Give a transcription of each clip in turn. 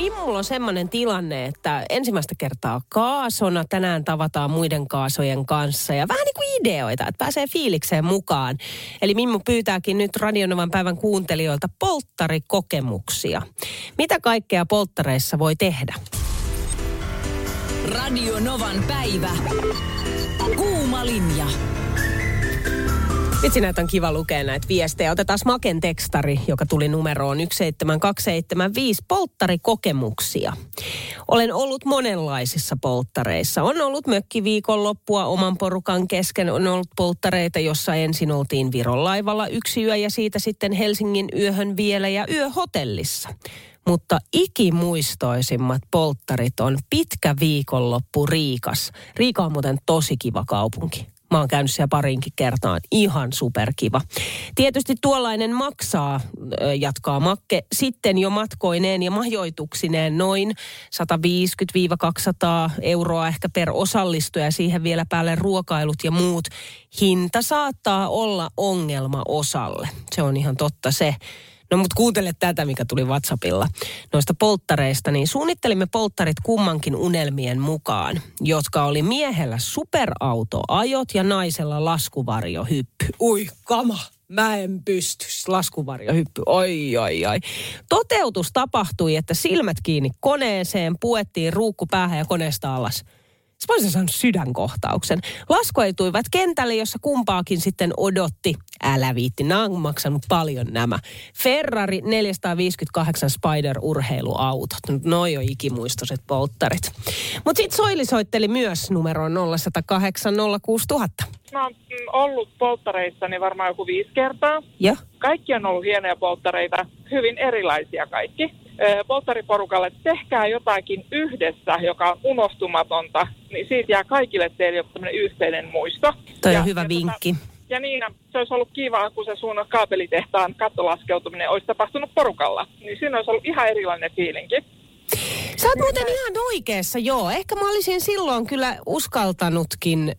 Minulla on semmoinen tilanne, että ensimmäistä kertaa kaasona tänään tavataan muiden kaasojen kanssa ja vähän niin kuin ideoita, että pääsee fiilikseen mukaan. Eli Mimmu pyytääkin nyt Radionovan päivän kuuntelijoilta polttarikokemuksia. Mitä kaikkea polttareissa voi tehdä? Radionovan päivä. Kuuma linja. Vitsi näitä on kiva lukea näitä viestejä. Otetaan Maken tekstari, joka tuli numeroon 17275 polttarikokemuksia. Olen ollut monenlaisissa polttareissa. On ollut mökkiviikonloppua oman porukan kesken. On ollut polttareita, jossa ensin oltiin Viron laivalla yksi yö ja siitä sitten Helsingin yöhön vielä ja yöhotellissa. Mutta ikimuistoisimmat polttarit on pitkä viikonloppu Riikas. Riika on muuten tosi kiva kaupunki. Mä oon käynyt siellä parinkin kertaan. Ihan superkiva. Tietysti tuollainen maksaa, jatkaa Makke, sitten jo matkoineen ja majoituksineen noin 150-200 euroa ehkä per osallistuja ja siihen vielä päälle ruokailut ja muut. Hinta saattaa olla ongelma osalle. Se on ihan totta se. No mutta kuuntele tätä, mikä tuli WhatsAppilla noista polttareista. Niin suunnittelimme polttarit kummankin unelmien mukaan, jotka oli miehellä superautoajot ja naisella laskuvarjohyppy. Ui, kama. Mä en pysty. Laskuvarjohyppy. Oi, oi, oi. Toteutus tapahtui, että silmät kiinni koneeseen, puettiin ruukku päähän ja koneesta alas. Mä olisin saanut sydänkohtauksen. Laskoituivat kentälle, jossa kumpaakin sitten odotti. Älä viitti, nämä on maksanut paljon nämä. Ferrari 458 Spider-urheiluautot. Noi on ikimuistoiset polttarit. Mutta sitten Soili soitteli myös numeroon 0108 06000. Mä oon ollut polttareissani varmaan joku viisi kertaa. Ja? Kaikki on ollut hienoja polttareita, hyvin erilaisia kaikki. Polttariporukalle, että tehkää jotakin yhdessä, joka on unohtumatonta, niin siitä jää kaikille teille joku yhteinen muisto. Toi Ja- on hyvä ja vinkki. ja Niina, se olisi ollut kiva, kun se sun kaapelitehtaan kattolaskeutuminen olisi tapahtunut porukalla. Niin siinä olisi ollut ihan erilainen fiilinki. Sä oot muuten ihan oikeassa, joo. Ehkä mä olisin silloin kyllä uskaltanutkin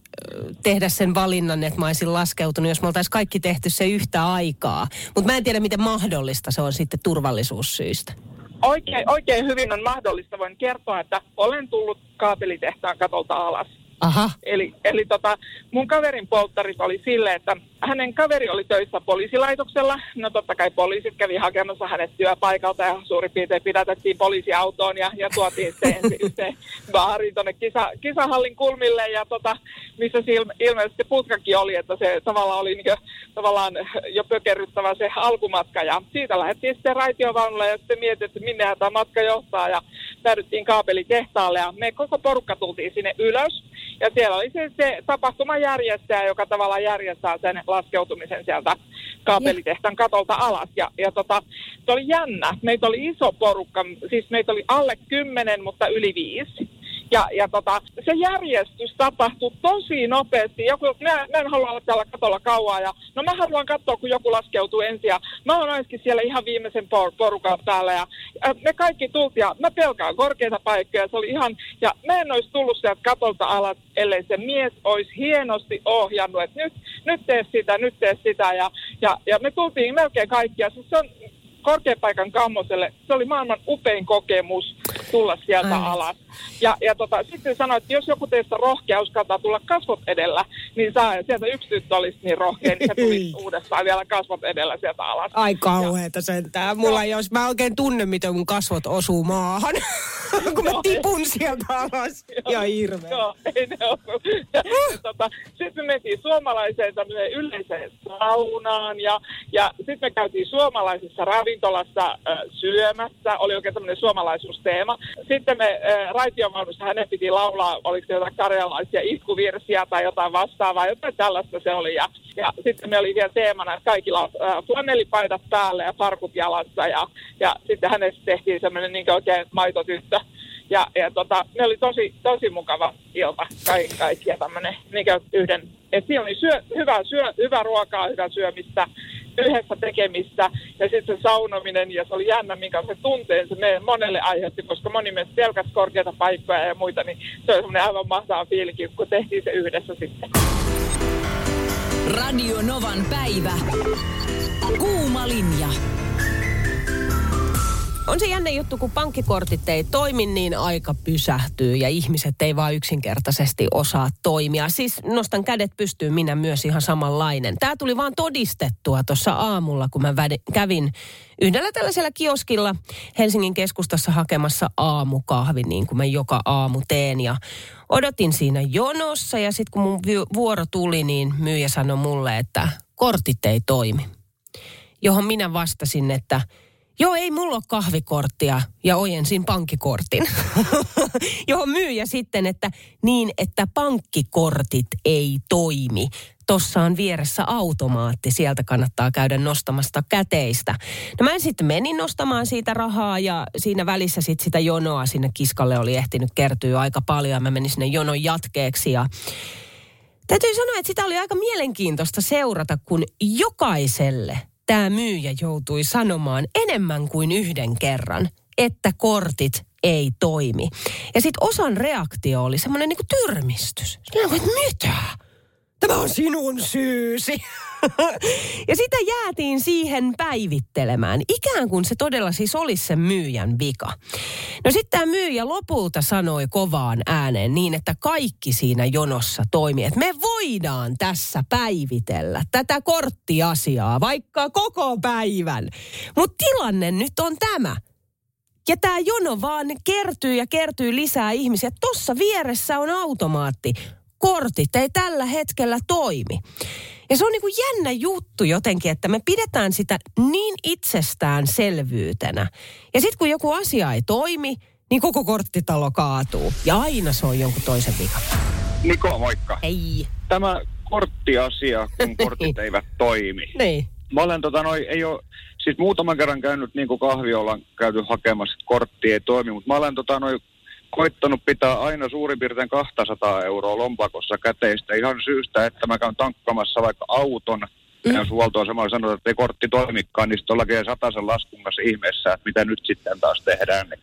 tehdä sen valinnan, että mä olisin laskeutunut, jos me oltaisiin kaikki tehty se yhtä aikaa. Mutta mä en tiedä, miten mahdollista se on sitten turvallisuussyistä. Oikein, oikein hyvin on mahdollista. Voin kertoa, että olen tullut kaapelitehtaan katolta alas. Aha. Eli, eli tota, mun kaverin polttarit oli sille, että hänen kaveri oli töissä poliisilaitoksella. No totta kai poliisit kävi hakemassa hänet työpaikalta ja suurin piirtein pidätettiin poliisiautoon ja, ja tuotiin ensin yhteen baariin tuonne kisa, kisahallin kulmille ja tota, missä se ilme, ilmeisesti putkakin oli, että se tavallaan oli niin tavallaan jo pökerryttävä se alkumatka ja siitä lähdettiin sitten raitiovaunulle ja sitten mietittiin, että minne tämä matka johtaa ja päädyttiin kaapelitehtaalle ja me koko porukka tultiin sinne ylös. Ja siellä oli se, se tapahtumajärjestäjä, joka tavallaan järjestää sen laskeutumisen sieltä kaapelitehtaan katolta alas. Ja, ja tota, se oli jännä. Meitä oli iso porukka, siis meitä oli alle kymmenen, mutta yli viisi. Ja, ja tota, se järjestys tapahtui tosi nopeasti. Joku, mä, mä en halua olla täällä katolla kauaa. Ja, no mä haluan katsoa, kun joku laskeutuu ensin. Ja mä oon ainakin siellä ihan viimeisen por- porukan päällä. Ja, ja me kaikki tultiin. Ja mä pelkään korkeita paikkoja. Se oli ihan, ja mä en olisi tullut sieltä katolta alas, ellei se mies olisi hienosti ohjannut, että nyt, nyt tee sitä, nyt tee sitä. Ja, ja, ja me tultiin melkein kaikkia. Siis se on korkeapaikan kammoselle, se oli maailman upein kokemus tulla sieltä Ai. alas. Ja, ja tota, sitten sanoin, että jos joku teistä rohkea uskaltaa tulla kasvot edellä, niin saa, sieltä yksi tyttö olisi niin rohkea, niin se tuli uudestaan vielä kasvot edellä sieltä alas. Ai kauheeta sentään. Mulla olisi, mä oikein tunne, miten mun kasvot osuu maahan. kun mä tipun sieltä alas. Ja hirveä. Joo, ei ne. Ja, ja, tota, sitten me mentiin suomalaiseen tämmöiseen yleiseen saunaan ja, ja sitten me käytiin suomalaisessa ravintolassa äh, syömässä. Oli oikein tämmöinen suomalaisuusteema. Sitten me äh, raitiovaunussa hänen piti laulaa, oliko se jotain karjalaisia iskuvirsiä tai jotain vastaavaa, jotain tällaista se oli. Ja, ja sitten me oli vielä teemana, että kaikilla äh, flanellipaidat päällä ja farkut jalassa ja, ja sitten hänestä tehtiin semmoinen niin oikein maitotyttö. Ja, ja tota, ne oli tosi, tosi mukava ilta kaikki kaikkia tämmöinen niin yhden. Et siinä oli syö, hyvää, syö, hyvää ruokaa, hyvää syömistä, yhdessä tekemistä ja sitten se saunominen ja se oli jännä, minkä se tunteen se monelle aiheutti, koska moni meistä pelkäs korkeita paikkoja ja muita, niin se oli semmoinen aivan mahtava fiilikin, kun tehtiin se yhdessä sitten. Radio Novan päivä. Kuuma linja. On se jännä juttu, kun pankkikortit ei toimi, niin aika pysähtyy ja ihmiset ei vaan yksinkertaisesti osaa toimia. Siis nostan kädet pystyyn, minä myös ihan samanlainen. Tämä tuli vaan todistettua tuossa aamulla, kun mä kävin yhdellä tällaisella kioskilla Helsingin keskustassa hakemassa aamukahvin, niin kuin mä joka aamu teen. Ja odotin siinä jonossa ja sitten kun mun vuoro tuli, niin myyjä sanoi mulle, että kortit ei toimi. Johon minä vastasin, että Joo, ei mulla ole kahvikorttia ja ojensin pankkikortin. Johon myyjä sitten, että niin, että pankkikortit ei toimi. Tossa on vieressä automaatti, sieltä kannattaa käydä nostamasta käteistä. No mä sitten menin nostamaan siitä rahaa ja siinä välissä sitten sitä jonoa sinne kiskalle oli ehtinyt kertyä aika paljon. Ja mä menin sinne jonon jatkeeksi ja täytyy sanoa, että sitä oli aika mielenkiintoista seurata, kun jokaiselle – tämä myyjä joutui sanomaan enemmän kuin yhden kerran, että kortit ei toimi. Ja sitten osan reaktio oli semmoinen niinku tyrmistys. Sillä että mitä? Tämä on sinun syysi. ja sitä jäätiin siihen päivittelemään. Ikään kuin se todella siis olisi sen myyjän vika. No sitten tämä myyjä lopulta sanoi kovaan ääneen niin, että kaikki siinä jonossa toimii. Että me voidaan tässä päivitellä tätä korttiasiaa vaikka koko päivän. Mutta tilanne nyt on tämä. Ja tämä jono vaan kertyy ja kertyy lisää ihmisiä. Tuossa vieressä on automaatti kortit ei tällä hetkellä toimi. Ja se on niin kuin jännä juttu jotenkin, että me pidetään sitä niin itsestäänselvyytenä. Ja sitten kun joku asia ei toimi, niin koko korttitalo kaatuu. Ja aina se on jonkun toisen vika. Niko, moikka. Ei. Tämä korttiasia, kun kortit eivät toimi. Niin. Mä olen tota, noi, ei ole, siis muutaman kerran käynyt niin kuin kahviolla käyty hakemassa, että kortti ei toimi, mutta mä olen tota, noi, koittanut pitää aina suurin piirtein 200 euroa lompakossa käteistä ihan syystä, että mä käyn tankkamassa vaikka auton, mm. ja huoltoasema sanoo, että ei kortti toimikaan, niin sitten ollakin sataisen laskun kanssa ihmeessä, että mitä nyt sitten taas tehdään. Niin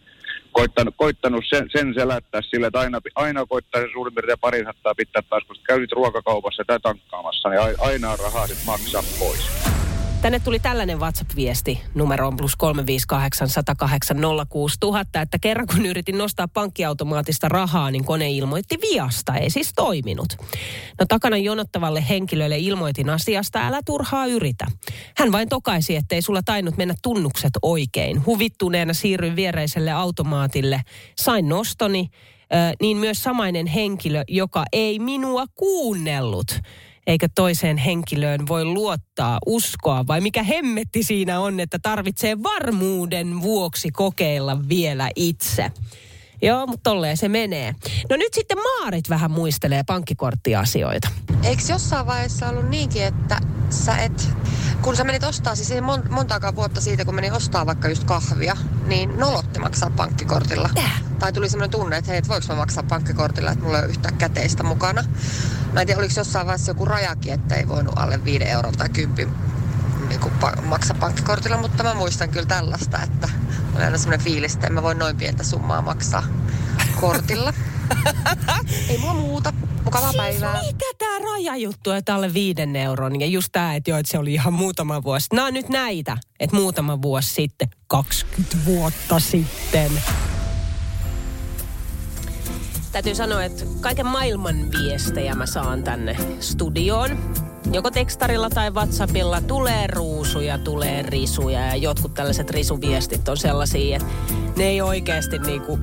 koittanut, koittanut sen, sen selättää sille, että aina, aina koittaa se suurin piirtein pari sattaa pitää taas, kun käyt ruokakaupassa tai tankkaamassa, niin aina on rahaa sitten maksaa pois. Tänne tuli tällainen WhatsApp-viesti numeroon plus 358 108 06000, että kerran kun yritin nostaa pankkiautomaatista rahaa, niin kone ilmoitti viasta, ei siis toiminut. No takana jonottavalle henkilölle ilmoitin asiasta, älä turhaa yritä. Hän vain tokaisi, ettei sulla tainnut mennä tunnukset oikein. Huvittuneena siirryin viereiselle automaatille, sain nostoni, niin myös samainen henkilö, joka ei minua kuunnellut eikä toiseen henkilöön voi luottaa, uskoa, vai mikä hemmetti siinä on, että tarvitsee varmuuden vuoksi kokeilla vielä itse. Joo, mutta tolleen se menee. No nyt sitten Maarit vähän muistelee pankkikorttiasioita. Eikö jossain vaiheessa ollut niinkin, että sä et, kun sä menit ostaa, siis mon, montaakaan vuotta siitä, kun menin ostaa vaikka just kahvia, niin nolotti maksaa pankkikortilla. Tää. Tai tuli semmoinen tunne, että hei, et voiko mä maksaa pankkikortilla, että mulla ei ole yhtään käteistä mukana. Mä en tiedä, oliko jossain vaiheessa joku rajakin, että ei voinut alle 5 euroa tai 10 niin kuin maksa pankkikortilla, mutta mä muistan kyllä tällaista, että on aina semmoinen fiilis, että en mä voi noin pientä summaa maksaa kortilla. Ei mua muuta. Mukavaa siis päivää. mikä tämä rajajuttu, että alle viiden euron ja just tämä, että joo, että se oli ihan muutama vuosi. Nämä on nyt näitä, että muutama vuosi sitten, 20 vuotta sitten. Täytyy sanoa, että kaiken maailman viestejä mä saan tänne studioon. Joko tekstarilla tai WhatsAppilla tulee ruusuja, tulee risuja ja jotkut tällaiset risuviestit on sellaisia, että ne ei oikeasti niinku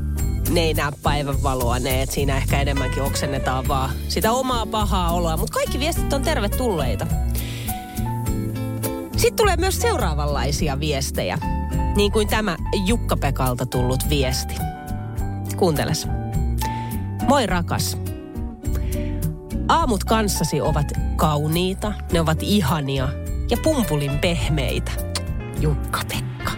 ne ei näe päivänvaloa, ne, että siinä ehkä enemmänkin oksennetaan vaan sitä omaa pahaa oloa. Mutta kaikki viestit on tervetulleita. Sitten tulee myös seuraavanlaisia viestejä, niin kuin tämä Jukka-Pekalta tullut viesti. Kuunteles. Moi rakas. Aamut kanssasi ovat kauniita, ne ovat ihania ja pumpulin pehmeitä. Jukka-Pekka.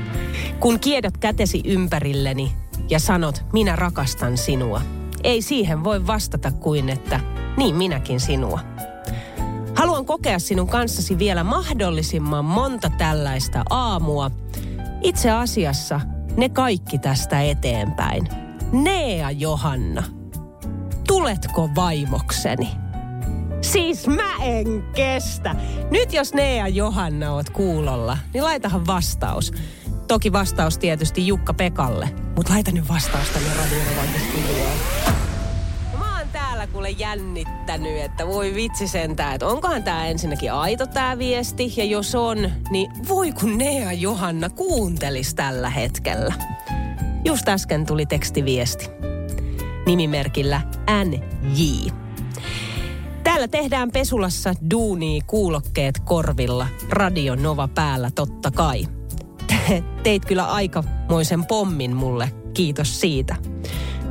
Kun kiedot kätesi ympärilleni ja sanot, minä rakastan sinua. Ei siihen voi vastata kuin, että niin minäkin sinua. Haluan kokea sinun kanssasi vielä mahdollisimman monta tällaista aamua. Itse asiassa ne kaikki tästä eteenpäin. Nea Johanna, tuletko vaimokseni? Siis mä en kestä. Nyt jos Nea Johanna oot kuulolla, niin laitahan vastaus. Toki vastaus tietysti Jukka Pekalle. Mutta laita nyt vastaus tänne radioon Mä oon täällä kuule jännittänyt, että voi vitsi sentään, että onkohan tää ensinnäkin aito tää viesti. Ja jos on, niin voi kun Nea Johanna kuuntelis tällä hetkellä. Just äsken tuli tekstiviesti. Nimimerkillä NJ. Täällä tehdään Pesulassa duuni kuulokkeet korvilla, Radio Nova päällä totta kai. Teit kyllä aikamoisen pommin mulle, kiitos siitä.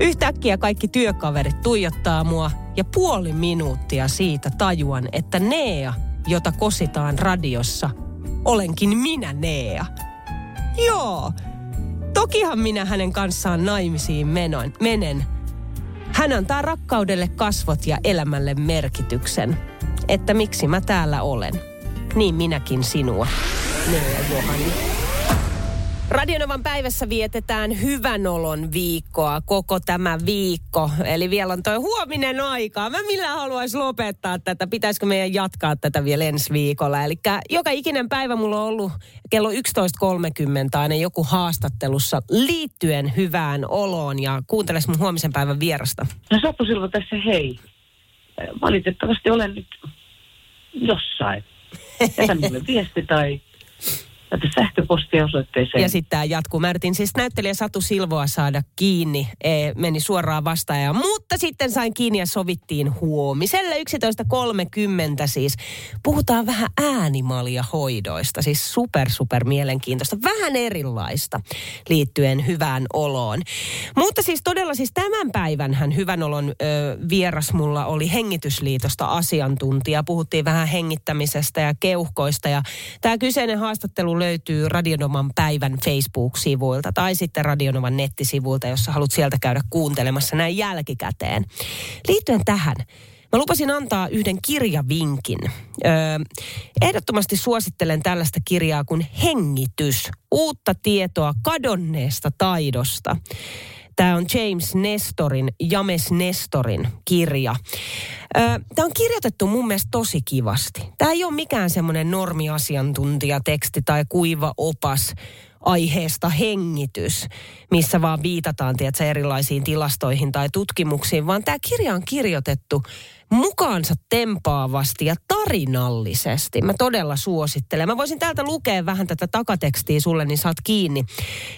Yhtäkkiä kaikki työkaverit tuijottaa mua ja puoli minuuttia siitä tajuan, että Nea, jota kositaan radiossa, olenkin minä Nea. Joo, tokihan minä hänen kanssaan naimisiin menon, menen – hän antaa rakkaudelle kasvot ja elämälle merkityksen. Että miksi mä täällä olen. Niin minäkin sinua. Nea Johanni. Radionovan päivässä vietetään hyvän olon viikkoa koko tämä viikko. Eli vielä on toi huominen aika. Mä millään haluaisi lopettaa tätä. Pitäisikö meidän jatkaa tätä vielä ensi viikolla? Eli joka ikinen päivä mulla on ollut kello 11.30 aina joku haastattelussa liittyen hyvään oloon. Ja kuunteles mun huomisen päivän vierasta. No Sapu Silva tässä hei. Valitettavasti olen nyt jossain. Jätä mulle viesti tai tätä sähköpostiosoitteeseen. Ja sitten tämä jatkuu. Mä yritin siis näyttelijä Satu Silvoa saada kiinni. E, meni suoraan vastaamaan. Mutta sitten sain kiinni ja sovittiin huomiselle 11.30 siis. Puhutaan vähän äänimalia hoidoista. Siis super, super mielenkiintoista. Vähän erilaista liittyen hyvään oloon. Mutta siis todella siis tämän päivän hän hyvän olon ö, vieras mulla oli Hengitysliitosta asiantuntija. Puhuttiin vähän hengittämisestä ja keuhkoista. Ja tämä kyseinen haastattelu löytyy Radionoman päivän Facebook-sivuilta tai sitten Radionoman nettisivuilta, jossa haluat sieltä käydä kuuntelemassa näin jälkikäteen. Liittyen tähän, Mä lupasin antaa yhden kirjavinkin. Öö, ehdottomasti suosittelen tällaista kirjaa kuin Hengitys. Uutta tietoa kadonneesta taidosta. Tämä on James Nestorin, James Nestorin kirja. Tämä on kirjoitettu mun mielestä tosi kivasti. Tämä ei ole mikään semmoinen normiasiantuntijateksti tai kuiva opas aiheesta hengitys, missä vaan viitataan tiedätkö, erilaisiin tilastoihin tai tutkimuksiin, vaan tämä kirja on kirjoitettu mukaansa tempaavasti ja tarinallisesti. Mä todella suosittelen. Mä voisin täältä lukea vähän tätä takatekstiä sulle, niin saat kiinni.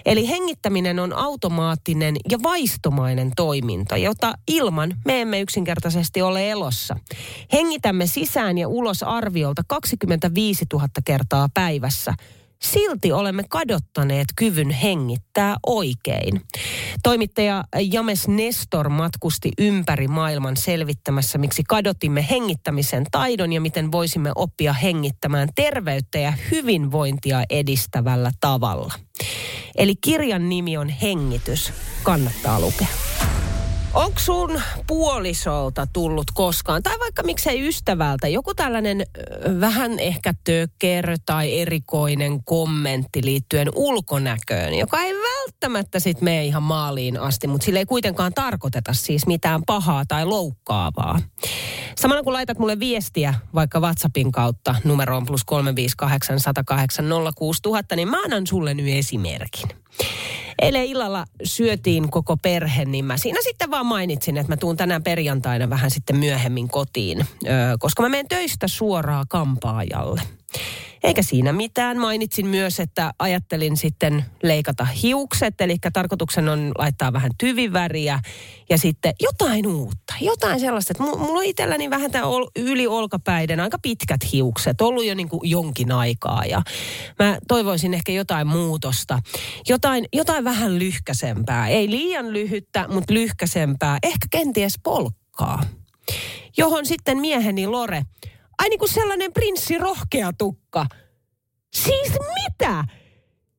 Eli hengittäminen on automaattinen ja vaistomainen toiminta, jota ilman me emme yksinkertaisesti ole elossa. Hengitämme sisään ja ulos arviolta 25 000 kertaa päivässä – silti olemme kadottaneet kyvyn hengittää oikein. Toimittaja James Nestor matkusti ympäri maailman selvittämässä, miksi kadotimme hengittämisen taidon ja miten voisimme oppia hengittämään terveyttä ja hyvinvointia edistävällä tavalla. Eli kirjan nimi on Hengitys. Kannattaa lukea. Onko sun puolisolta tullut koskaan, tai vaikka miksei ystävältä, joku tällainen vähän ehkä töker tai erikoinen kommentti liittyen ulkonäköön, joka ei välttämättä sit mene ihan maaliin asti, mutta sille ei kuitenkaan tarkoiteta siis mitään pahaa tai loukkaavaa. Samalla kun laitat mulle viestiä vaikka WhatsAppin kautta numeroon plus 358 108 06000, niin mä annan sulle nyt esimerkin. Eilen illalla syötiin koko perhe, niin mä siinä sitten vaan mainitsin, että mä tuun tänään perjantaina vähän sitten myöhemmin kotiin, koska mä menen töistä suoraan kampaajalle. Eikä siinä mitään. Mainitsin myös, että ajattelin sitten leikata hiukset, eli tarkoituksen on laittaa vähän tyviväriä ja sitten jotain uutta. Jotain sellaista, että mulla on itselläni vähän tämä yli olkapäiden aika pitkät hiukset, ollut jo niin kuin jonkin aikaa ja mä toivoisin ehkä jotain muutosta. Jotain, jotain vähän lyhkäsempää. Ei liian lyhyttä, mutta lyhkäsempää. Ehkä kenties polkkaa. Johon sitten mieheni Lore Ai niin kuin sellainen prinssi rohkea tukka. Siis mitä?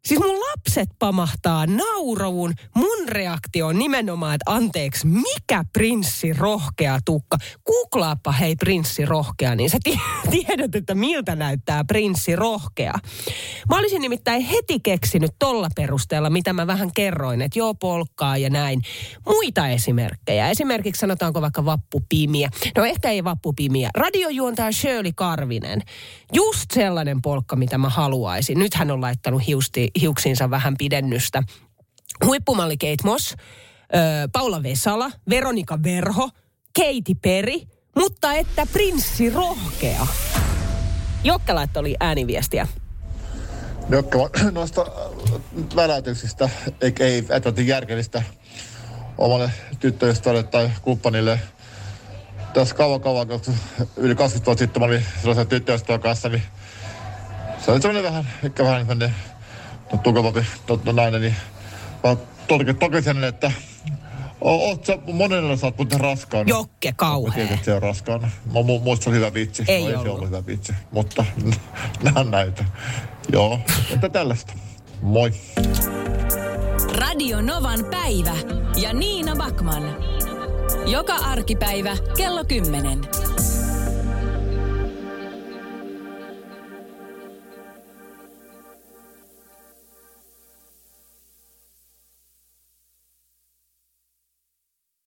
Siis mun lapset pamahtaa nauruun. Mun reaktio nimenomaan, että anteeksi, mikä prinssi rohkea tukka? Googlaappa hei prinssi rohkea, niin sä tiedät, että miltä näyttää prinssi rohkea. Mä olisin nimittäin heti keksinyt tolla perusteella, mitä mä vähän kerroin, että joo polkkaa ja näin. Muita esimerkkejä. Esimerkiksi sanotaanko vaikka vappupimiä. No ehkä ei vappupimiä. Radiojuontaja Shirley Karvinen. Just sellainen polkka, mitä mä haluaisin. Nyt hän on laittanut hiusti, hiuksiinsa vähän pidennystä. Huippumalli Kate Moss, Paula Vesala, Veronika Verho, Keiti Peri, mutta että prinssi rohkea. Jokke laittoi ääniviestiä. Jokke noista väläytyksistä, eikä ei etätin järkevistä omalle tyttöystävälle tai kumppanille. Tässä kauan kauan, yli 20 vuotta sitten mä olin sellaisen tyttöystävän kanssa, niin se oli semmoinen vähän, ehkä vähän semmoinen no, tukevampi no, nainen, niin mä toki, toki sen, että Oot sä, monella sä oot raskaana. Jokke kauhea. Mä että se on raskaana. Mä mu- muista se on hyvä vitsi. Ei, no, ei se ollut hyvä vitsi. Mutta nämä näitä. Joo, että tällaista. Moi. Radio Novan päivä ja Niina Bakman. Joka arkipäivä kello 10.